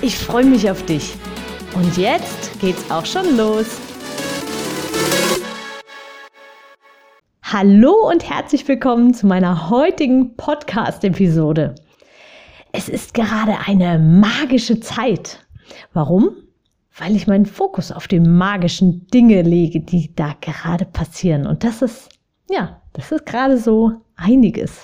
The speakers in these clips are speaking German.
Ich freue mich auf dich. Und jetzt geht's auch schon los. Hallo und herzlich willkommen zu meiner heutigen Podcast-Episode. Es ist gerade eine magische Zeit. Warum? Weil ich meinen Fokus auf die magischen Dinge lege, die da gerade passieren. Und das ist, ja, das ist gerade so einiges.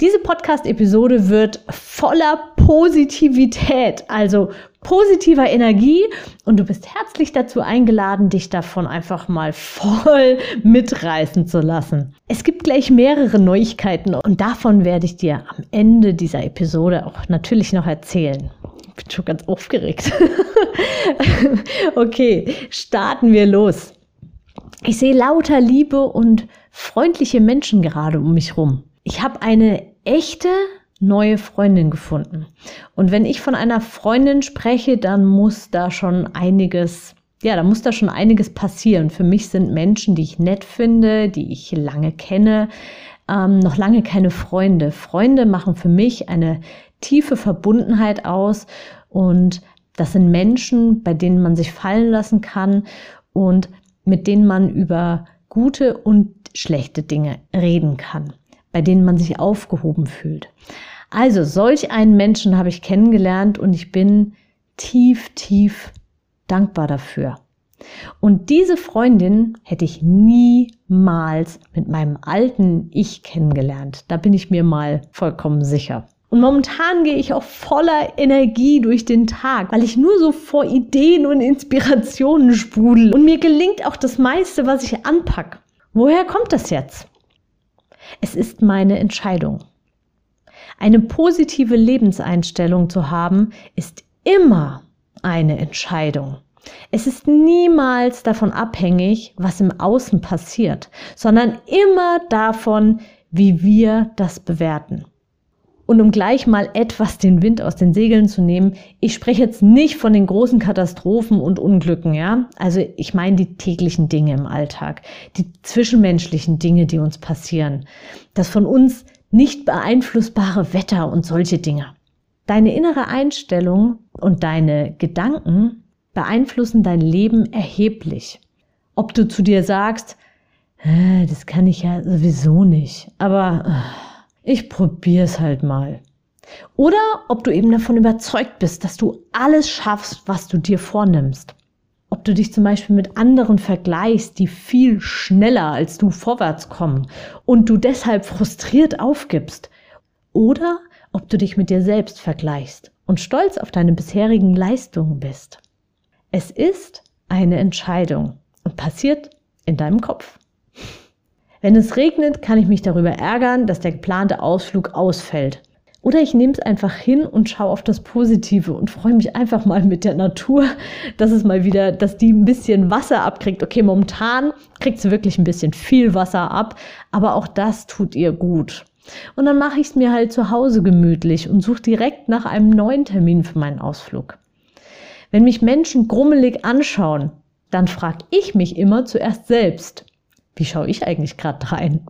Diese Podcast-Episode wird voller Positivität, also positiver Energie und du bist herzlich dazu eingeladen, dich davon einfach mal voll mitreißen zu lassen. Es gibt gleich mehrere Neuigkeiten und davon werde ich dir am Ende dieser Episode auch natürlich noch erzählen. Ich bin schon ganz aufgeregt. okay, starten wir los. Ich sehe lauter Liebe und freundliche Menschen gerade um mich rum ich habe eine echte neue Freundin gefunden. Und wenn ich von einer Freundin spreche, dann muss da schon einiges, ja, da muss da schon einiges passieren. Für mich sind Menschen, die ich nett finde, die ich lange kenne, ähm, noch lange keine Freunde. Freunde machen für mich eine tiefe Verbundenheit aus und das sind Menschen, bei denen man sich fallen lassen kann und mit denen man über gute und schlechte Dinge reden kann bei denen man sich aufgehoben fühlt. Also solch einen Menschen habe ich kennengelernt und ich bin tief, tief dankbar dafür. Und diese Freundin hätte ich niemals mit meinem alten Ich kennengelernt. Da bin ich mir mal vollkommen sicher. Und momentan gehe ich auch voller Energie durch den Tag, weil ich nur so vor Ideen und Inspirationen sprudel. Und mir gelingt auch das meiste, was ich anpacke. Woher kommt das jetzt? Es ist meine Entscheidung. Eine positive Lebenseinstellung zu haben, ist immer eine Entscheidung. Es ist niemals davon abhängig, was im Außen passiert, sondern immer davon, wie wir das bewerten. Und um gleich mal etwas den Wind aus den Segeln zu nehmen, ich spreche jetzt nicht von den großen Katastrophen und Unglücken, ja? Also ich meine die täglichen Dinge im Alltag, die zwischenmenschlichen Dinge, die uns passieren, das von uns nicht beeinflussbare Wetter und solche Dinge. Deine innere Einstellung und deine Gedanken beeinflussen dein Leben erheblich. Ob du zu dir sagst, äh, das kann ich ja sowieso nicht, aber äh, ich probier's halt mal. Oder ob du eben davon überzeugt bist, dass du alles schaffst, was du dir vornimmst. Ob du dich zum Beispiel mit anderen vergleichst, die viel schneller als du vorwärts kommen und du deshalb frustriert aufgibst. Oder ob du dich mit dir selbst vergleichst und stolz auf deine bisherigen Leistungen bist. Es ist eine Entscheidung und passiert in deinem Kopf. Wenn es regnet, kann ich mich darüber ärgern, dass der geplante Ausflug ausfällt. Oder ich nehme es einfach hin und schaue auf das Positive und freue mich einfach mal mit der Natur, dass es mal wieder, dass die ein bisschen Wasser abkriegt. Okay, momentan kriegt sie wirklich ein bisschen viel Wasser ab, aber auch das tut ihr gut. Und dann mache ich es mir halt zu Hause gemütlich und suche direkt nach einem neuen Termin für meinen Ausflug. Wenn mich Menschen grummelig anschauen, dann frage ich mich immer zuerst selbst, wie schaue ich eigentlich gerade rein?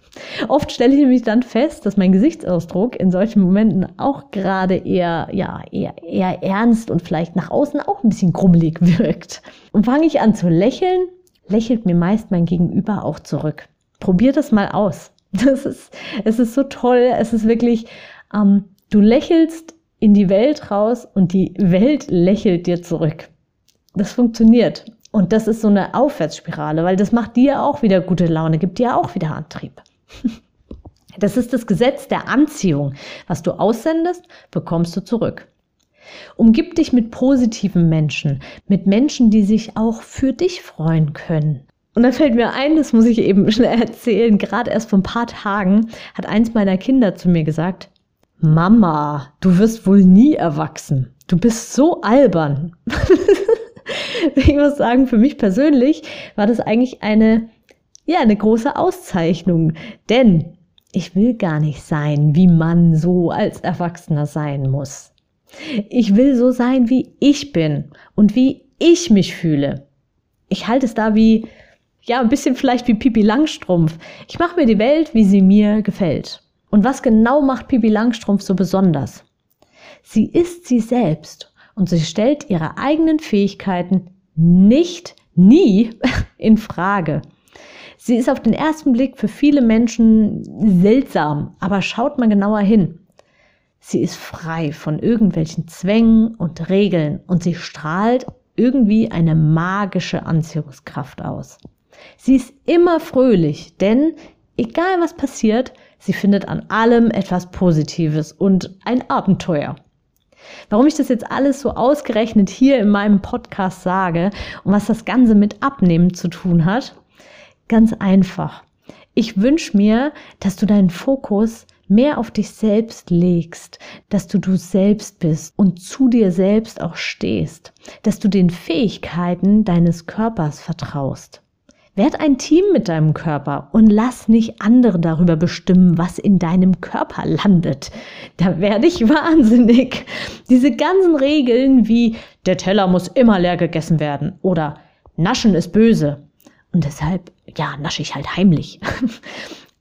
Oft stelle ich nämlich dann fest, dass mein Gesichtsausdruck in solchen Momenten auch gerade eher, ja, eher, eher ernst und vielleicht nach außen auch ein bisschen grummelig wirkt. Und fange ich an zu lächeln, lächelt mir meist mein Gegenüber auch zurück. Probier das mal aus. Das ist, es ist so toll. Es ist wirklich, ähm, du lächelst in die Welt raus und die Welt lächelt dir zurück. Das funktioniert. Und das ist so eine Aufwärtsspirale, weil das macht dir auch wieder gute Laune, gibt dir auch wieder Antrieb. Das ist das Gesetz der Anziehung. Was du aussendest, bekommst du zurück. Umgib dich mit positiven Menschen, mit Menschen, die sich auch für dich freuen können. Und da fällt mir ein, das muss ich eben schnell erzählen, gerade erst vor ein paar Tagen hat eins meiner Kinder zu mir gesagt, Mama, du wirst wohl nie erwachsen. du bist so albern. ich muss sagen, für mich persönlich war das eigentlich eine, ja, eine große Auszeichnung. Denn ich will gar nicht sein, wie man so als Erwachsener sein muss. Ich will so sein, wie ich bin und wie ich mich fühle. Ich halte es da wie, ja, ein bisschen vielleicht wie Pipi Langstrumpf. Ich mache mir die Welt, wie sie mir gefällt. Und was genau macht Pipi Langstrumpf so besonders? Sie ist sie selbst und sie stellt ihre eigenen Fähigkeiten nicht, nie in Frage. Sie ist auf den ersten Blick für viele Menschen seltsam, aber schaut mal genauer hin. Sie ist frei von irgendwelchen Zwängen und Regeln und sie strahlt irgendwie eine magische Anziehungskraft aus. Sie ist immer fröhlich, denn egal was passiert, sie findet an allem etwas Positives und ein Abenteuer. Warum ich das jetzt alles so ausgerechnet hier in meinem Podcast sage und was das Ganze mit Abnehmen zu tun hat? Ganz einfach. Ich wünsche mir, dass du deinen Fokus mehr auf dich selbst legst, dass du du selbst bist und zu dir selbst auch stehst, dass du den Fähigkeiten deines Körpers vertraust. Werd ein Team mit deinem Körper und lass nicht andere darüber bestimmen, was in deinem Körper landet. Da werde ich wahnsinnig. Diese ganzen Regeln wie der Teller muss immer leer gegessen werden oder Naschen ist böse. Und deshalb, ja, nasche ich halt heimlich.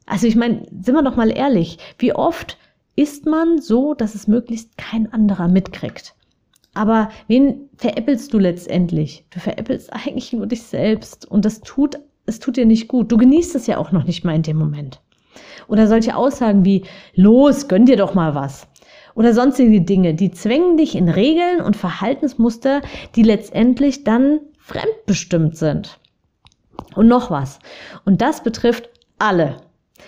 Also ich meine, sind wir doch mal ehrlich, wie oft isst man so, dass es möglichst kein anderer mitkriegt? Aber wen veräppelst du letztendlich? Du veräppelst eigentlich nur dich selbst und das tut, es tut dir nicht gut. Du genießt es ja auch noch nicht mal in dem Moment. Oder solche Aussagen wie, los, gönn dir doch mal was. Oder sonstige Dinge, die zwängen dich in Regeln und Verhaltensmuster, die letztendlich dann fremdbestimmt sind. Und noch was. Und das betrifft alle.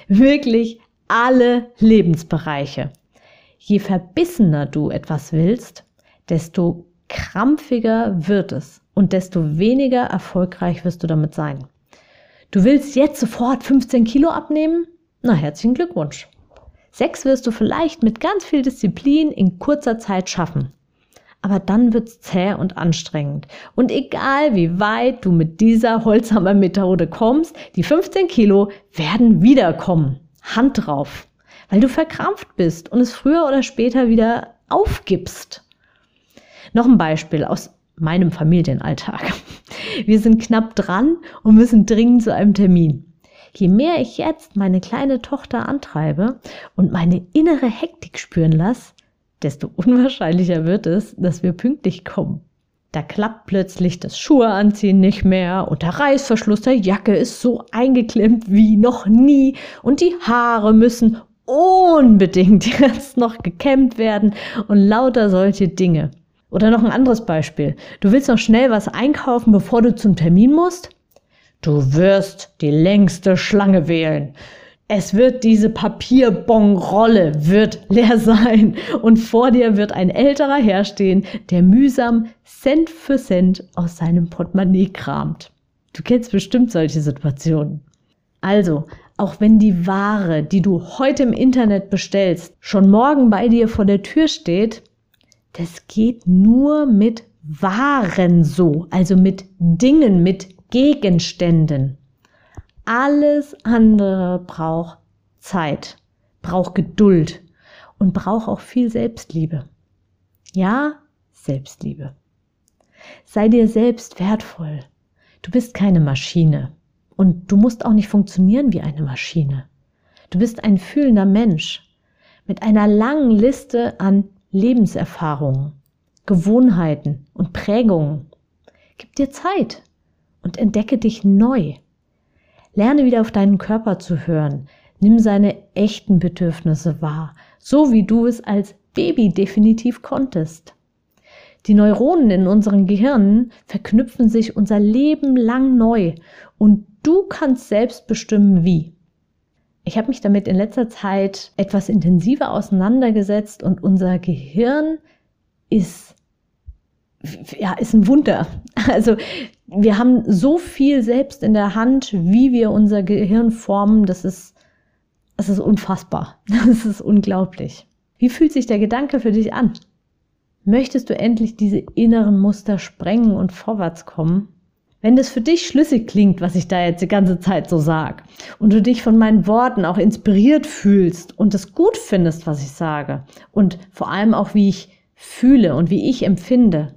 Wirklich alle Lebensbereiche. Je verbissener du etwas willst, desto krampfiger wird es und desto weniger erfolgreich wirst du damit sein. Du willst jetzt sofort 15 Kilo abnehmen? Na, herzlichen Glückwunsch. Sechs wirst du vielleicht mit ganz viel Disziplin in kurzer Zeit schaffen. Aber dann wird's zäh und anstrengend. Und egal wie weit du mit dieser Holzhammer Methode kommst, die 15 Kilo werden wiederkommen. Hand drauf. Weil du verkrampft bist und es früher oder später wieder aufgibst. Noch ein Beispiel aus meinem Familienalltag. Wir sind knapp dran und müssen dringend zu einem Termin. Je mehr ich jetzt meine kleine Tochter antreibe und meine innere Hektik spüren lasse, desto unwahrscheinlicher wird es, dass wir pünktlich kommen. Da klappt plötzlich das Schuhe anziehen nicht mehr und der Reißverschluss der Jacke ist so eingeklemmt wie noch nie und die Haare müssen unbedingt jetzt noch gekämmt werden und lauter solche Dinge. Oder noch ein anderes Beispiel. Du willst noch schnell was einkaufen, bevor du zum Termin musst? Du wirst die längste Schlange wählen. Es wird diese Papierbonrolle wird leer sein und vor dir wird ein älterer herstehen, der mühsam Cent für Cent aus seinem Portemonnaie kramt. Du kennst bestimmt solche Situationen. Also, auch wenn die Ware, die du heute im Internet bestellst, schon morgen bei dir vor der Tür steht, das geht nur mit Waren so, also mit Dingen, mit Gegenständen. Alles andere braucht Zeit, braucht Geduld und braucht auch viel Selbstliebe. Ja, Selbstliebe. Sei dir selbst wertvoll. Du bist keine Maschine und du musst auch nicht funktionieren wie eine Maschine. Du bist ein fühlender Mensch mit einer langen Liste an Lebenserfahrungen, Gewohnheiten und Prägungen. Gib dir Zeit und entdecke dich neu. Lerne wieder auf deinen Körper zu hören. Nimm seine echten Bedürfnisse wahr, so wie du es als Baby definitiv konntest. Die Neuronen in unseren Gehirnen verknüpfen sich unser Leben lang neu und du kannst selbst bestimmen, wie. Ich habe mich damit in letzter Zeit etwas intensiver auseinandergesetzt und unser Gehirn ist ja, ist ein Wunder. Also wir haben so viel selbst in der Hand, wie wir unser Gehirn formen. Das ist, das ist unfassbar. Das ist unglaublich. Wie fühlt sich der Gedanke für dich an? Möchtest du endlich diese inneren Muster sprengen und vorwärts kommen? Wenn das für dich schlüssig klingt, was ich da jetzt die ganze Zeit so sag, und du dich von meinen Worten auch inspiriert fühlst und es gut findest, was ich sage, und vor allem auch, wie ich fühle und wie ich empfinde,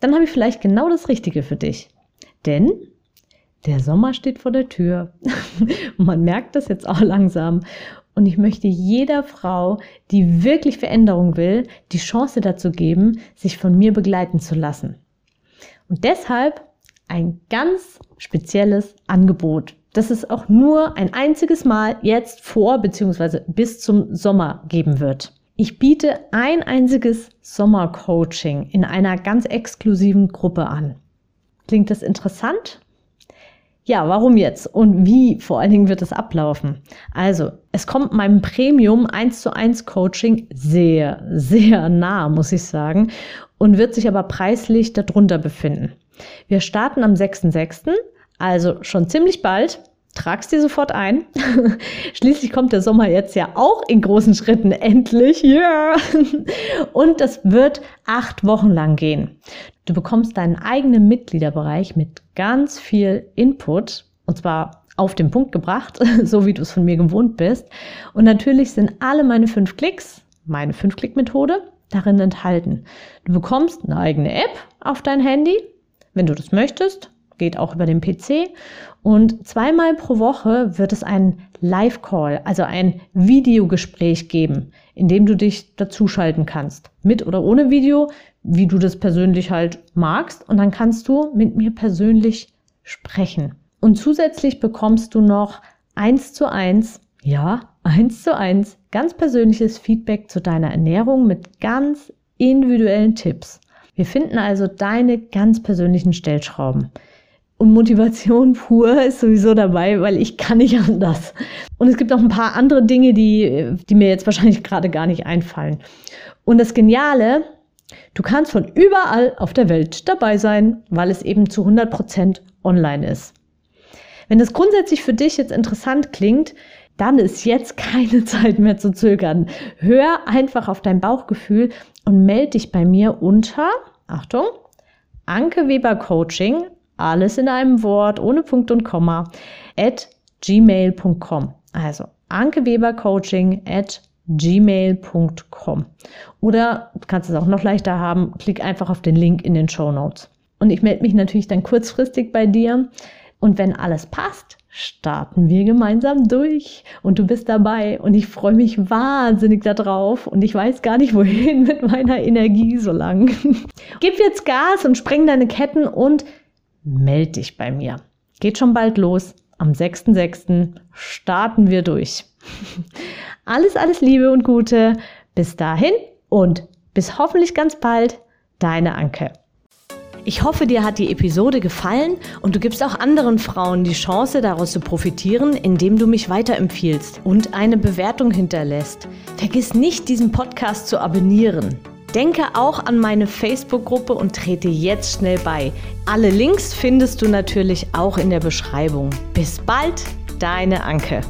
dann habe ich vielleicht genau das Richtige für dich. Denn der Sommer steht vor der Tür. Man merkt das jetzt auch langsam. Und ich möchte jeder Frau, die wirklich Veränderung will, die Chance dazu geben, sich von mir begleiten zu lassen. Und deshalb ein ganz spezielles Angebot, das es auch nur ein einziges Mal jetzt vor bzw. bis zum Sommer geben wird. Ich biete ein einziges Sommercoaching in einer ganz exklusiven Gruppe an. Klingt das interessant? Ja, warum jetzt und wie vor allen Dingen wird es ablaufen? Also, es kommt meinem Premium 1 zu 1 Coaching sehr, sehr nah, muss ich sagen, und wird sich aber preislich darunter befinden. Wir starten am 6.6., also schon ziemlich bald. Tragst dir sofort ein. Schließlich kommt der Sommer jetzt ja auch in großen Schritten endlich. Yeah. Und das wird acht Wochen lang gehen. Du bekommst deinen eigenen Mitgliederbereich mit ganz viel Input und zwar auf den Punkt gebracht, so wie du es von mir gewohnt bist. Und natürlich sind alle meine fünf Klicks, meine fünf Klick Methode, darin enthalten. Du bekommst eine eigene App auf dein Handy, wenn du das möchtest, geht auch über den PC. Und zweimal pro Woche wird es einen Live-Call, also ein Videogespräch geben, in dem du dich dazuschalten kannst. Mit oder ohne Video, wie du das persönlich halt magst. Und dann kannst du mit mir persönlich sprechen. Und zusätzlich bekommst du noch eins zu eins, ja, eins zu eins, ganz persönliches Feedback zu deiner Ernährung mit ganz individuellen Tipps. Wir finden also deine ganz persönlichen Stellschrauben. Und Motivation pur ist sowieso dabei, weil ich kann nicht anders. Und es gibt auch ein paar andere Dinge, die, die mir jetzt wahrscheinlich gerade gar nicht einfallen. Und das Geniale, du kannst von überall auf der Welt dabei sein, weil es eben zu 100 Prozent online ist. Wenn das grundsätzlich für dich jetzt interessant klingt, dann ist jetzt keine Zeit mehr zu zögern. Hör einfach auf dein Bauchgefühl und melde dich bei mir unter, Achtung, Anke Weber Coaching, alles in einem Wort, ohne Punkt und Komma, at gmail.com. Also Anke Weber Coaching at gmail.com. Oder du kannst es auch noch leichter haben, klick einfach auf den Link in den Show Notes. Und ich melde mich natürlich dann kurzfristig bei dir. Und wenn alles passt, starten wir gemeinsam durch und du bist dabei und ich freue mich wahnsinnig darauf und ich weiß gar nicht wohin mit meiner Energie so lang. Gib jetzt Gas und spreng deine Ketten und meld dich bei mir. Geht schon bald los. Am 6.6. starten wir durch. Alles, alles Liebe und Gute. Bis dahin und bis hoffentlich ganz bald. Deine Anke. Ich hoffe, dir hat die Episode gefallen und du gibst auch anderen Frauen die Chance, daraus zu profitieren, indem du mich weiterempfiehlst und eine Bewertung hinterlässt. Vergiss nicht, diesen Podcast zu abonnieren. Denke auch an meine Facebook-Gruppe und trete jetzt schnell bei. Alle Links findest du natürlich auch in der Beschreibung. Bis bald, deine Anke.